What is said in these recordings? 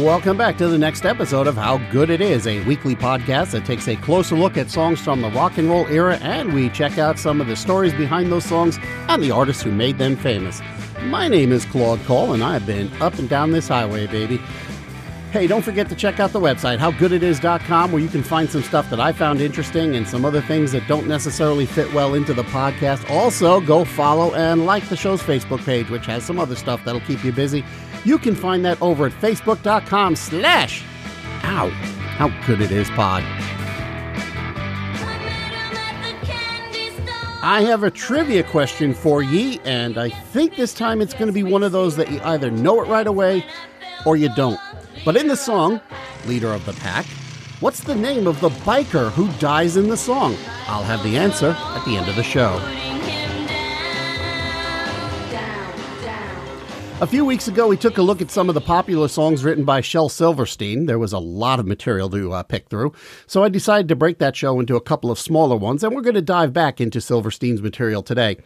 Welcome back to the next episode of How Good It Is, a weekly podcast that takes a closer look at songs from the rock and roll era and we check out some of the stories behind those songs and the artists who made them famous. My name is Claude Cole and I've been up and down this highway, baby. Hey, don't forget to check out the website, howgooditis.com, where you can find some stuff that I found interesting and some other things that don't necessarily fit well into the podcast. Also, go follow and like the show's Facebook page, which has some other stuff that'll keep you busy. You can find that over at facebook.com slash ow, how good it is pod. I have a trivia question for ye, and I think this time it's going to be one of those that you either know it right away or you don't. But in the song, Leader of the Pack, what's the name of the biker who dies in the song? I'll have the answer at the end of the show. A few weeks ago, we took a look at some of the popular songs written by Shel Silverstein. There was a lot of material to uh, pick through, so I decided to break that show into a couple of smaller ones, and we're going to dive back into Silverstein's material today.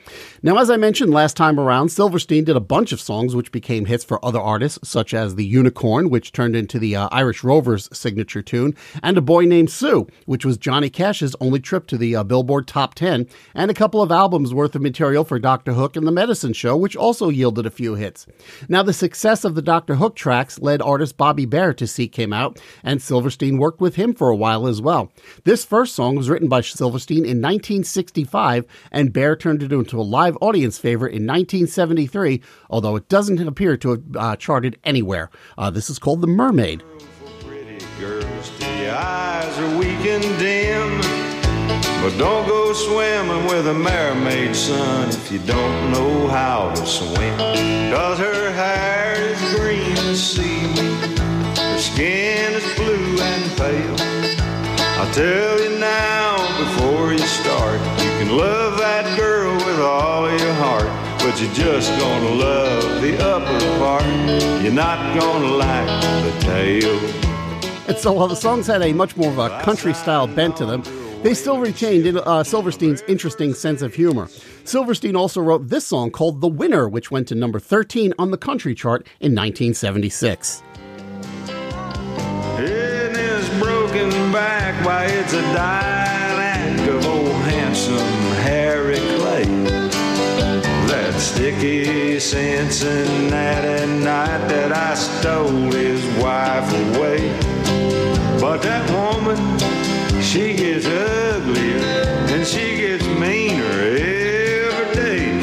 Now, as I mentioned last time around, Silverstein did a bunch of songs which became hits for other artists, such as The Unicorn, which turned into the uh, Irish Rovers signature tune, and A Boy Named Sue, which was Johnny Cash's only trip to the uh, Billboard Top 10, and a couple of albums worth of material for Dr. Hook and The Medicine Show, which also yielded a few hits. Now, the success of the Dr. Hook tracks led artist Bobby Bare to seek him out, and Silverstein worked with him for a while as well. This first song was written by Silverstein in 1965, and Bare turned it into a live audience favorite in 1973, although it doesn't appear to have uh, charted anywhere. Uh, this is called The Mermaid. Eyes are weak and dim. But don't go swimming with a mermaid, son, if you don't know how to swim. Cause her hair is green as seaweed, her skin is blue and pale. I'll tell you now before you start, you can love that girl with all your heart. But you're just gonna love the upper part. You're not gonna like the tail. And so while the songs had a much more of a country style bent to them, they still retained uh, Silverstein's interesting sense of humor. Silverstein also wrote this song called The Winner, which went to number 13 on the country chart in 1976. In his broken back, it's a of old handsome Harry Clay. That sticky Cincinnati night that I stole his wife away. But that woman, she gets uglier and she gets meaner every day.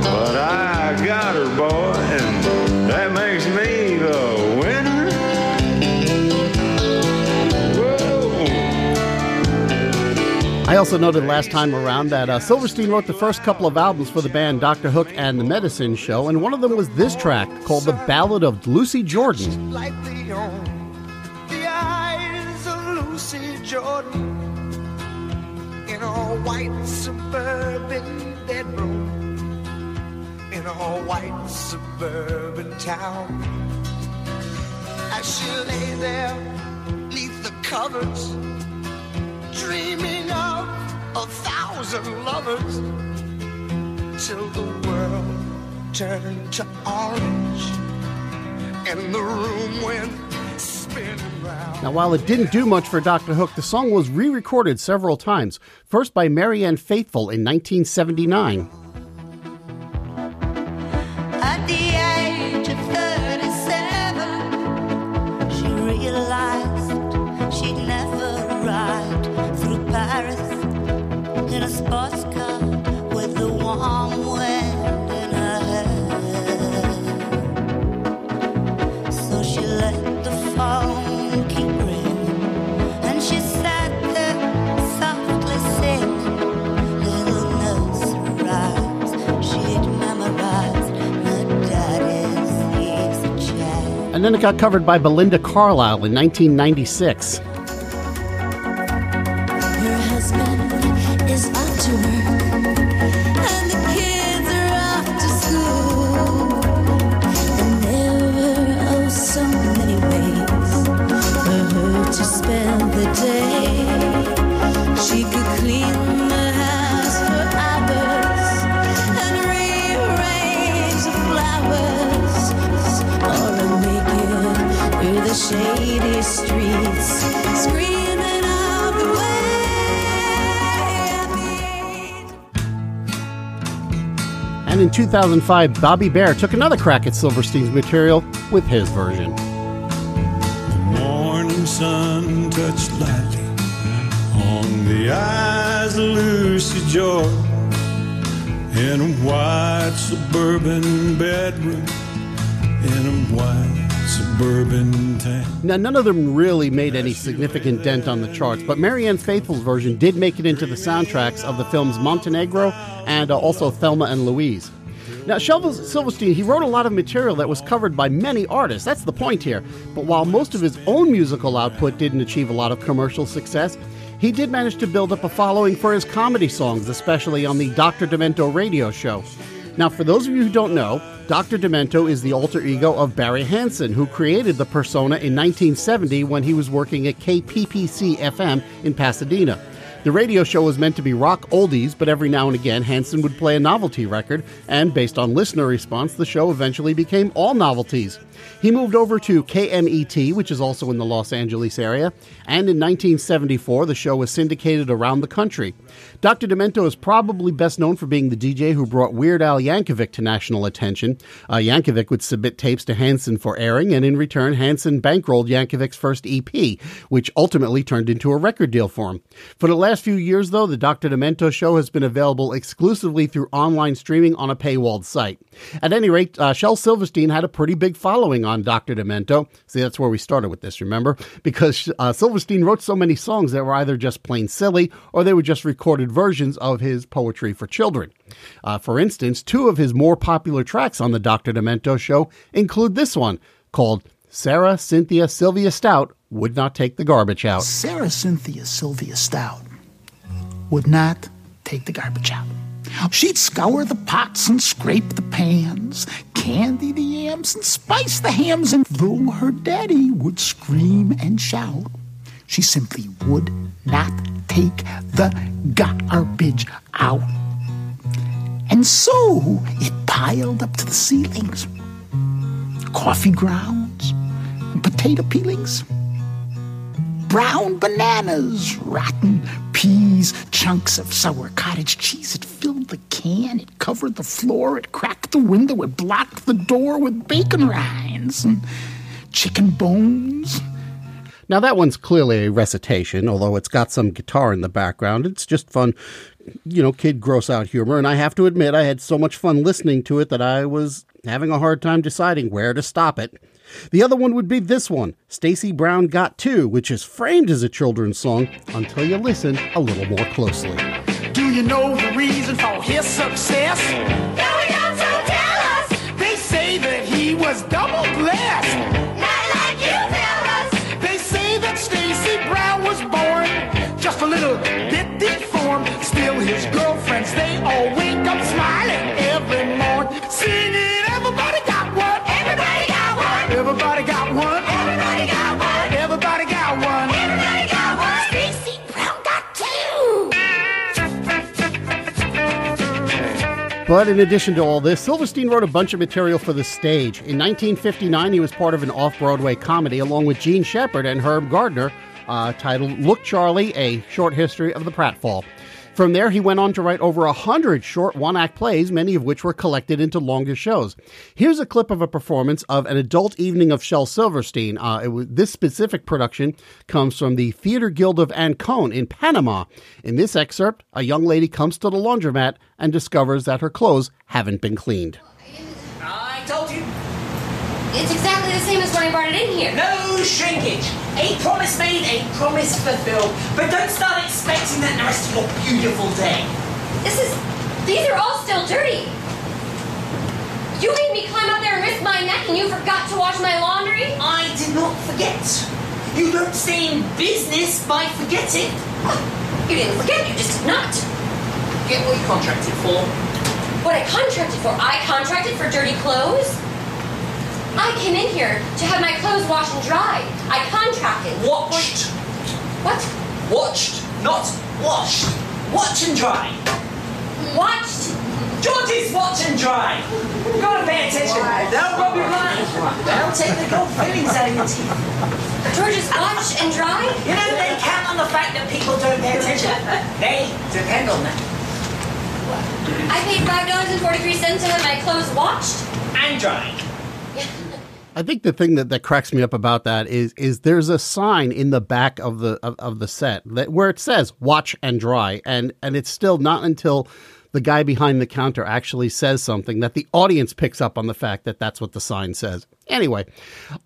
But I got her, boy, and that makes me the winner. Whoa. I also noted last time around that uh, Silverstein wrote the first couple of albums for the band Dr. Hook and the Medicine Show, and one of them was this track called The Ballad of Lucy Jordan. Lucy Jordan in a white suburban bedroom in a white suburban town. As she lay there neath the covers, dreaming of a thousand lovers, till the world turned to orange and the room went. Now, while it didn't do much for Dr. Hook, the song was re recorded several times, first by Marianne Faithfull in 1979. And then it got covered by Belinda Carlisle in 1996. And in 2005, Bobby Bare took another crack at Silverstein's material with his version. morning sun touched lightly on the eyes of Lucy Joy in a white suburban bedroom in a white suburban town. Now, none of them really made any significant dent on the charts, but Marianne Faithfull's version did make it into the soundtracks of the films Montenegro and uh, also Thelma and Louise. Now, Shelvin Silverstein, he wrote a lot of material that was covered by many artists. That's the point here. But while most of his own musical output didn't achieve a lot of commercial success, he did manage to build up a following for his comedy songs, especially on the Dr. Demento radio show. Now, for those of you who don't know, Dr. Demento is the alter ego of Barry Hansen, who created the persona in 1970 when he was working at KPPC FM in Pasadena. The radio show was meant to be rock oldies, but every now and again Hansen would play a novelty record, and based on listener response, the show eventually became all novelties. He moved over to KMET, which is also in the Los Angeles area, and in 1974 the show was syndicated around the country. Dr. Demento is probably best known for being the DJ who brought Weird Al Yankovic to national attention. Uh, Yankovic would submit tapes to Hansen for airing, and in return, Hansen bankrolled Yankovic's first EP, which ultimately turned into a record deal for him. For the last few years, though, the Dr. Demento show has been available exclusively through online streaming on a paywalled site. At any rate, uh, Shel Silverstein had a pretty big following on Dr. Demento. See, that's where we started with this, remember? Because uh, Silverstein wrote so many songs that were either just plain silly or they were just recorded versions of his poetry for children. Uh, for instance, two of his more popular tracks on the Dr. Demento show include this one called Sarah Cynthia Sylvia Stout Would Not Take the Garbage Out. Sarah Cynthia Sylvia Stout would not take the garbage out. She'd scour the pots and scrape the pans, candy the yams and spice the hams, and though her daddy would scream and shout, she simply would not take the garbage out. And so it piled up to the ceilings. Coffee grounds, and potato peelings, brown bananas, rotten peas, chunks of sour cottage cheese. It filled the can, it covered the floor, it cracked the window, it blocked the door with bacon rinds and chicken bones. Now, that one's clearly a recitation, although it's got some guitar in the background. It's just fun, you know, kid gross out humor. And I have to admit, I had so much fun listening to it that I was having a hard time deciding where to stop it. The other one would be this one, Stacy Brown Got Two, which is framed as a children's song until you listen a little more closely. Do you know the reason for his success? No, we don't, so tell us. They say that he was double blessed. But in addition to all this, Silverstein wrote a bunch of material for the stage. In 1959, he was part of an off Broadway comedy along with Jean Shepherd and Herb Gardner uh, titled Look Charlie, a short history of the pratfall. From there, he went on to write over a hundred short one act plays, many of which were collected into longer shows. Here's a clip of a performance of An Adult Evening of Shel Silverstein. Uh, it was, this specific production comes from the Theater Guild of Ancon in Panama. In this excerpt, a young lady comes to the laundromat and discovers that her clothes haven't been cleaned. I told you, It's exactly the same as when I brought it in here. no shrinkage. A promise made, a promise fulfilled. But don't start expecting that the rest of your beautiful day. This is. These are all still dirty. You made me climb up there and risk my neck and you forgot to wash my laundry? I did not forget. You don't stay in business by forgetting. You didn't forget, you just did not. Get what you contracted for. What I contracted for? I contracted for dirty clothes? I came in here to have my clothes washed and dried. I contracted. Watched. What? Watched, not washed. Watch and dry. Watched? George's watch and dry. You gotta pay attention. They'll rub your blind. They'll take the gold fillings out of your teeth. George's watch and dry? You know, they count on the fact that people don't pay attention. They depend on that. I paid five dollars and forty three cents to have my clothes washed. And dry. I think the thing that, that cracks me up about that is is there's a sign in the back of the of, of the set that where it says watch and dry and and it's still not until the guy behind the counter actually says something that the audience picks up on the fact that that's what the sign says. Anyway,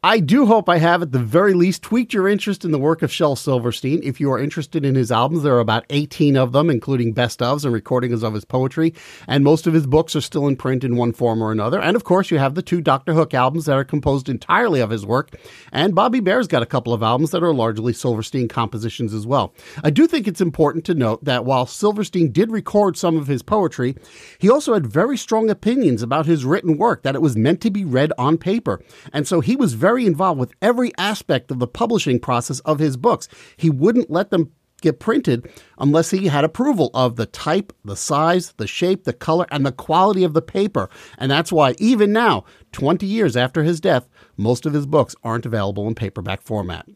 I do hope I have at the very least tweaked your interest in the work of Shel Silverstein. If you are interested in his albums, there are about 18 of them, including best ofs and recordings of his poetry, and most of his books are still in print in one form or another. And of course, you have the two Dr. Hook albums that are composed entirely of his work, and Bobby Bare's got a couple of albums that are largely Silverstein compositions as well. I do think it's important to note that while Silverstein did record some of his poetry, he also had very strong opinions about his written work, that it was meant to be read on paper. And so he was very involved with every aspect of the publishing process of his books. He wouldn't let them get printed unless he had approval of the type, the size, the shape, the color, and the quality of the paper. And that's why, even now, 20 years after his death, most of his books aren't available in paperback format.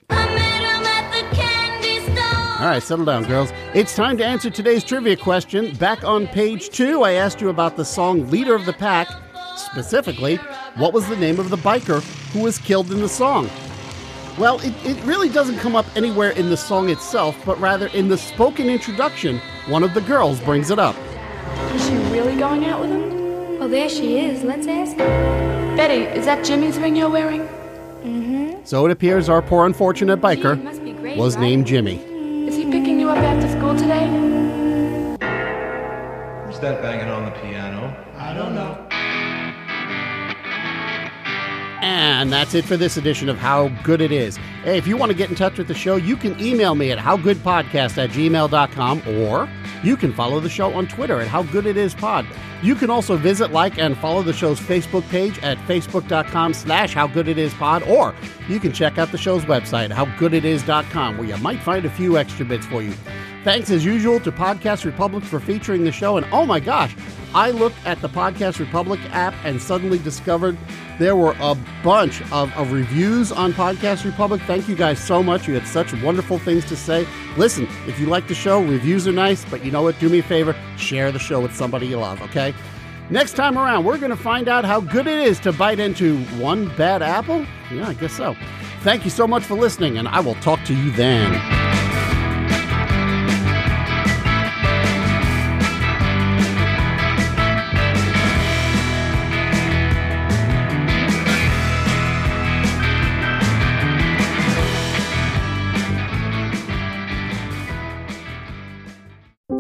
All right, settle down, girls. It's time to answer today's trivia question. Back on page two, I asked you about the song Leader of the Pack. Specifically, what was the name of the biker who was killed in the song? Well, it, it really doesn't come up anywhere in the song itself, but rather in the spoken introduction, one of the girls brings it up. Is she really going out with him? Well, there she is. Let's ask her. Betty, is that Jimmy's ring you're wearing? Mm-hmm. So it appears our poor unfortunate biker Gee, great, was right? named Jimmy. Is he picking you up after school today? Who's that banging on the piano? I don't know. And that's it for this edition of How Good It Is. Hey, if you want to get in touch with the show, you can email me at howgoodpodcast at gmail.com or you can follow the show on Twitter at How Good It Is Pod. You can also visit, like, and follow the show's Facebook page at facebook.com slash How Good It Is Pod, or you can check out the show's website, howgooditis.com, where you might find a few extra bits for you. Thanks as usual to Podcast Republic for featuring the show. And oh my gosh, I looked at the Podcast Republic app and suddenly discovered there were a bunch of, of reviews on Podcast Republic. Thank you guys so much. You had such wonderful things to say. Listen, if you like the show, reviews are nice, but you know what? Do me a favor, share the show with somebody you love, okay? Next time around, we're going to find out how good it is to bite into one bad apple. Yeah, I guess so. Thank you so much for listening, and I will talk to you then.